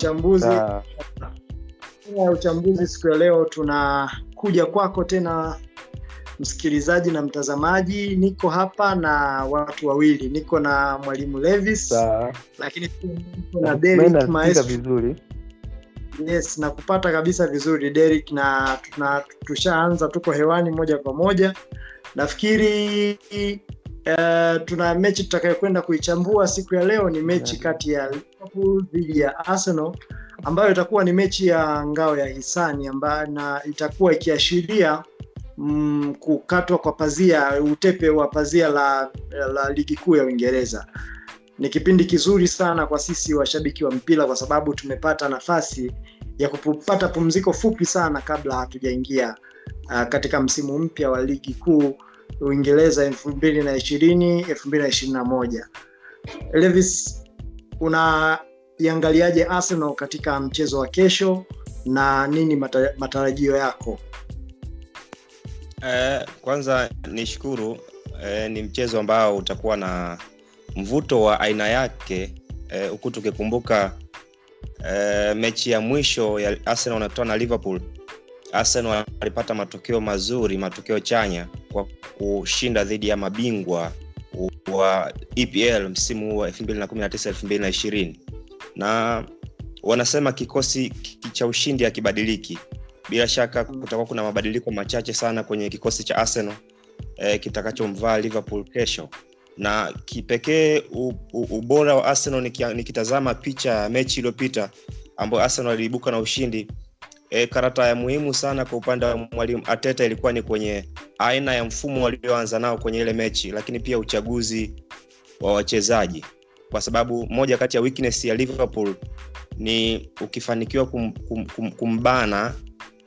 uchambuzi. Ya uchambuzi siku ya leo tunakuja kwako tena msikilizaji na mtazamaji. Niko hapa na watu wawili. Niko na mwalimu levis lakini niko na Derek Maestro. vizuri. Yes nakupata kabisa vizuri Derek na na tushaanza tuko hewani moja kwa moja. Nafikiri uh, tuna mechi tutakayokwenda kuichambua siku ya leo ni mechi kati ya Liverpool dhidi ya Arsenal ambayo itakuwa ni mechi ya ngao ya hisani ambayo na itakuwa ikiashiria mm, kukatwa kwa pazia utepe wa pazia la, la ligi kuu ya Uingereza. Ni kipindi kizuri sana kwa sisi washabiki wa mpira kwa sababu tumepata nafasi ya kupata pumziko fupi sana kabla hatujaingia uh, katika msimu mpya wa ligi kuu Uingereza elfu mbili na ishirini elfu mbili na ishirini na moja. Levis, unaiangaliaje Arsenal katika mchezo wa kesho na nini mata, matarajio yako? Eh, kwanza nishukuru eh, ni mchezo ambao utakuwa na mvuto wa aina yake eh, huku tukikumbuka eh, mechi ya mwisho ya Arsenal wanakutana na Liverpool. Arsenal alipata matokeo mazuri, matokeo chanya kwa kushinda dhidi ya mabingwa wa EPL msimu wa 2019 2020 na wanasema kikosi cha ushindi hakibadiliki. Bila shaka kutakuwa kuna mabadiliko machache sana kwenye kikosi cha arsenal eh, kitakachomvaa liverpool kesho. Na kipekee ubora wa arsenal nikitazama picha ya mechi iliyopita ambayo arsenal aliibuka na ushindi e, karata ya muhimu sana kwa upande wa mwalimu ateta ilikuwa ni kwenye aina ya mfumo walioanza nao kwenye ile mechi lakini pia uchaguzi wa wachezaji. Kwa sababu moja kati ya weakness ya liverpool ni ukifanikiwa kum, kum, kum, kumbana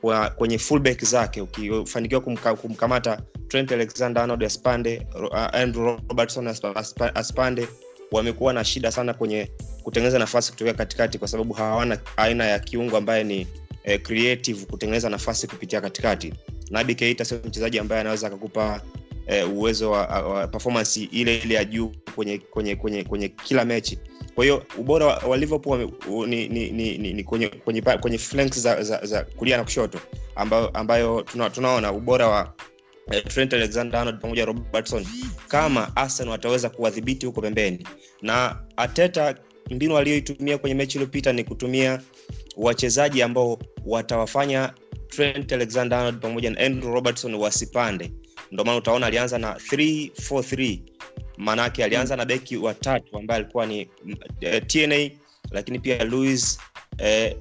kwa, kwenye fullback zake ukifanikiwa kumka, kumkamata trent alexander arnold aspande andrew robertson Aspa- Aspa- aspande wamekuwa na shida sana kwenye kutengeneza nafasi kutokea katikati kwa sababu hawana aina ya kiungo ambaye ni eh, creative kutengeneza nafasi kupitia katikati. Nabi keita sio mchezaji ambaye anaweza akakupa eh, uwezo wa, wa performance ile ile ya juu kwenye kwenye kwenye kwenye kila mechi. Kwa hiyo ubora wa, wa liverpool ni, ni, ni, ni, ni kwenye kwenye, kwenye flanks za, za, za kulia na kushoto ambayo, ambayo tuna, tunaona ubora wa eh, Trent Alexander Arnold pamoja Robertson kama Arsenal wataweza kuwadhibiti huko pembeni. Na Ateta mbinu aliyoitumia kwenye mechi iliyopita ni kutumia wachezaji ambao watawafanya Trent Alexander Arnold pamoja na Andrew Robertson wasipande. Ndio maana utaona alianza na 343 maanake alianza na beki watatu ambaye alikuwa ni mm, eh, tna lakini pia louis eh,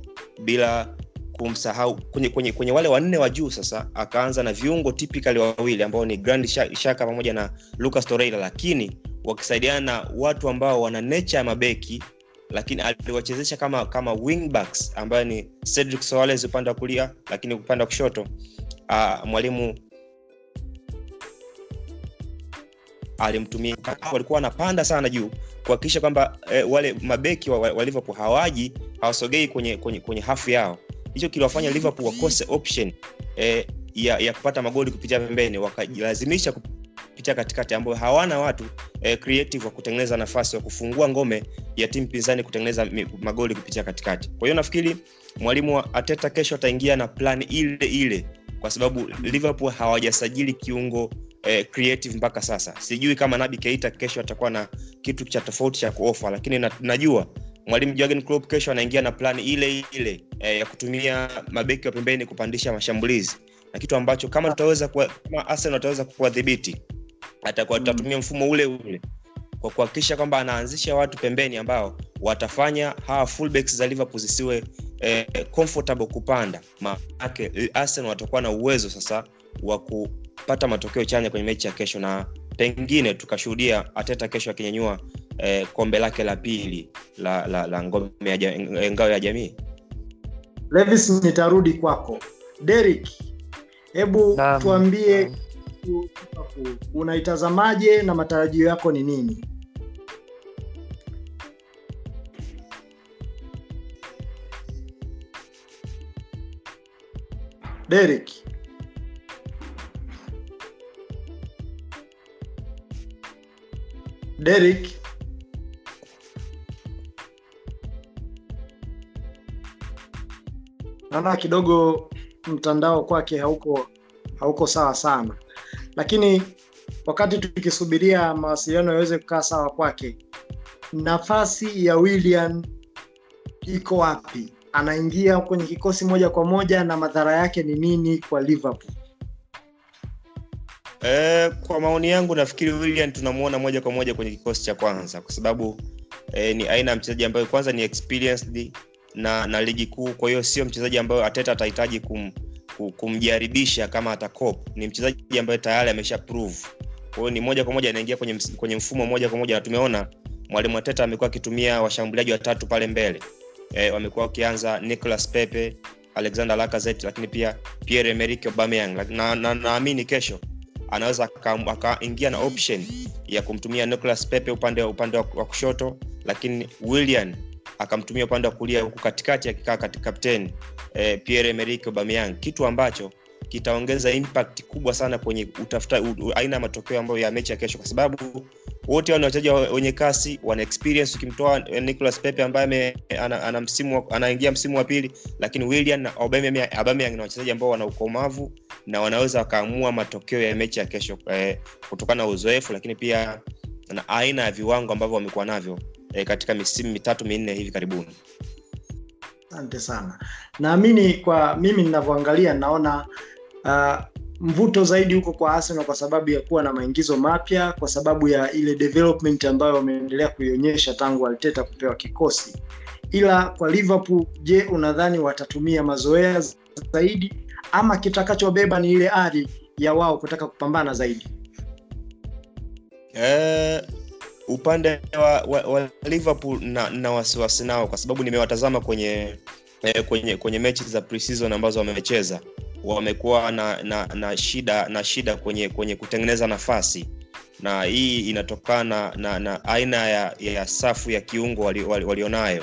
bila kumsahau kwenye, kwenye, kwenye wale wanne wa juu sasa akaanza na viungo tipikali wawili ambao ni grand shaka pamoja na lucas toreira lakini wakisaidiana na watu ambao wana nature ya mabeki lakini aliwachezesha kama kama wingbacks ambayo ni cedric Soares upande wa kulia lakini upande wa kushoto uh, mwalimu alimtumia. Walikuwa wanapanda sana juu kuhakikisha kwamba eh, wale mabeki wa, wa liverpool hawaji hawasogei kwenye, kwenye, kwenye hafu yao. Hicho kiliwafanya liverpool wakose option eh, ya, ya kupata magoli kupitia pembeni wakajilazimisha kupitia katikati ambayo hawana watu eh, creative wa kutengeneza nafasi wa kufungua ngome ya timu pinzani kutengeneza magoli kupitia katikati. Kwa hiyo nafikiri mwalimu wa ateta kesho ataingia na plan ile ile kwa sababu liverpool hawajasajili kiungo eh, creative mpaka sasa. Sijui kama nabi keita kesho atakuwa na kitu cha tofauti cha kuofa lakini na, najua mwalimu Jurgen Klopp kesho anaingia na plani ile ile eh, ya kutumia mabeki wa pembeni kupandisha mashambulizi. Na kitu ambacho kama tutaweza kuwa, kama Arsenal kuwadhibiti atakuwa tutatumia mfumo ule ule kwa kuhakikisha kwamba anaanzisha watu pembeni ambao watafanya hawa fullbacks za Liverpool zisiwe eh, comfortable kupanda maanake Arsenal watakuwa na uwezo sasa wa kupata matokeo chanya kwenye mechi ya kesho na pengine tukashuhudia Ateta kesho akinyanyua eh, kombe lake la pili la, la, la ngome ya, ngao ya jamii Levis, nitarudi kwako. Derek, hebu tuambie. Unaitazamaje na matarajio yako ni nini? Derek. Derek. naona kidogo mtandao kwake hauko hauko sawa sana, lakini wakati tukisubiria mawasiliano yaweze kukaa sawa kwake, nafasi ya william iko wapi? Anaingia kwenye kikosi moja kwa moja na madhara yake ni nini kwa Liverpool? E, kwa maoni yangu nafikiri William tunamwona moja kwa moja kwenye kikosi cha kwanza kwa sababu e, ni aina ya mchezaji ambayo kwanza ni experienced na na ligi kuu. Kwa hiyo sio mchezaji ambayo Ateta atahitaji kum, kumjaribisha kama atakop. Ni mchezaji ambaye tayari amesha prove. Kwa ni moja kwa moja anaingia kwenye, kwenye mfumo moja kwa moja, na tumeona mwalimu Ateta amekuwa akitumia washambuliaji watatu pale mbele e, wamekuwa wakianza Nicolas Pepe, Alexander Lacazette, lakini pia Pierre Emerick Aubameyang na naamini na, kesho anaweza akaingia na option ya kumtumia Nicolas Pepe upande upande wa kushoto, lakini Willian akamtumia upande wa kulia, huku katikati akikaa kapteni eh, Pierre Emerick Aubameyang, kitu ambacho kitaongeza impact kubwa sana kwenye utafuta aina ya matokeo ambayo ya mechi ya kesho, kwa sababu wote ni wachezaji wenye kasi, wana experience. Ukimtoa Nicolas Pepe ambaye ana, ana msimu anaingia msimu wa pili, lakini William na Aubameyang ni wachezaji ambao wana ukomavu na wanaweza wakaamua matokeo ya mechi ya kesho eh, kutokana na uzoefu, lakini pia na aina ya viwango ambavyo wamekuwa navyo eh, katika misimu mitatu minne hivi karibuni. Asante sana. Naamini kwa mimi ninavyoangalia, naona uh, mvuto zaidi huko kwa Arsenal kwa sababu ya kuwa na maingizo mapya, kwa sababu ya ile development ambayo wameendelea kuionyesha tangu alteta kupewa kikosi. Ila kwa Liverpool, je, unadhani watatumia mazoea zaidi ama kitakachobeba ni ile ari ya wao kutaka kupambana zaidi? Eh, upande wa, wa, wa Liverpool na, na wasiwasi nao kwa sababu nimewatazama kwenye eh, kwenye kwenye mechi za pre-season ambazo wamecheza. Wamekuwa na, na, na shida na shida kwenye kwenye kutengeneza nafasi. Na hii inatokana na, na aina ya, ya safu ya kiungo walionayo wali,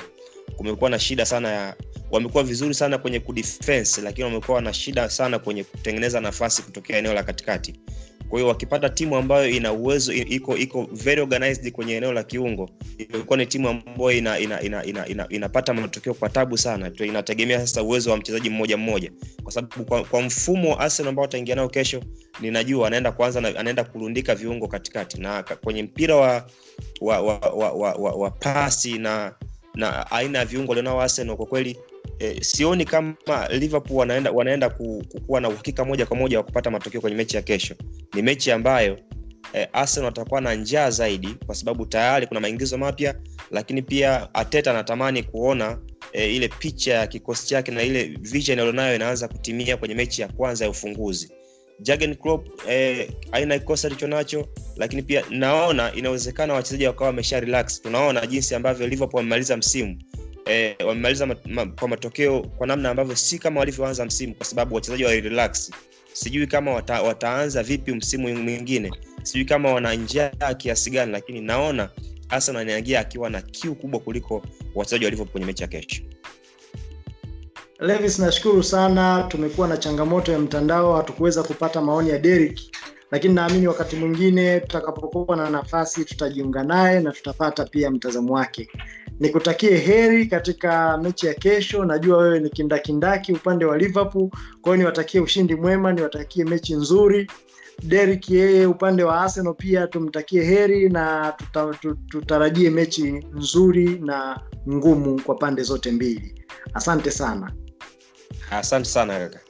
kumekuwa na shida sana ya wamekuwa vizuri sana kwenye kudefense lakini wamekuwa na shida sana kwenye kutengeneza nafasi kutokea eneo la katikati kwa hiyo wakipata timu ambayo ina uwezo iko iko very organized kwenye eneo la kiungo ilikuwa ni timu ambayo ina, ina, ina, ina, ina, inapata matokeo kwa tabu sana. Inategemea sasa uwezo wa mchezaji mmoja mmoja. Kwa sababu kwa, kwa mfumo Arsenal ambao ataingia nao kesho ninajua anaenda kwanza anaenda kurundika viungo katikati. Na kwenye mpira wa wa, wa, wa, wa, wa, wa pasi na na aina ya viungo alionao Arsenal kwa kweli eh, sioni kama Liverpool wanaenda wanaenda kuwa na uhakika moja kwa moja wa kupata matokeo kwenye mechi ya kesho. Ni mechi ambayo eh, Arsenal watakuwa na njaa zaidi, kwa sababu tayari kuna maingizo mapya, lakini pia Arteta anatamani kuona e, ile picha ya kikosi chake na ile vision alionayo inaanza kutimia kwenye mechi ya kwanza ya ufunguzi. Klopp eh, aina kikosi alichonacho, lakini pia naona inawezekana wachezaji wakawa wamesha relax. Tunaona jinsi ambavyo Liverpool wamemaliza msimu eh, wamemaliza ma, ma, kwa matokeo kwa namna ambavyo si kama walivyoanza msimu, kwa sababu wachezaji walirelax. Sijui kama wata, wataanza vipi msimu mwingine, sijui kama wana njaa kiasi gani, lakini naona hasa naniangia akiwa na kiu kubwa kuliko wachezaji walivyo kwenye mechi ya kesho. Levis, nashukuru sana. Tumekuwa na changamoto ya mtandao, hatukuweza kupata maoni ya derik lakini naamini wakati mwingine tutakapokuwa na nafasi tutajiunga naye na tutapata pia mtazamo wake. Nikutakie heri katika mechi ya kesho. Najua wewe ni kindakindaki upande wa Liverpool, kwa hiyo niwatakie ushindi mwema, niwatakie mechi nzuri. Derek yeye upande wa Arsenal pia tumtakie heri na tuta, tutarajie mechi nzuri na ngumu kwa pande zote mbili. Asante sana. Asante sana kaka.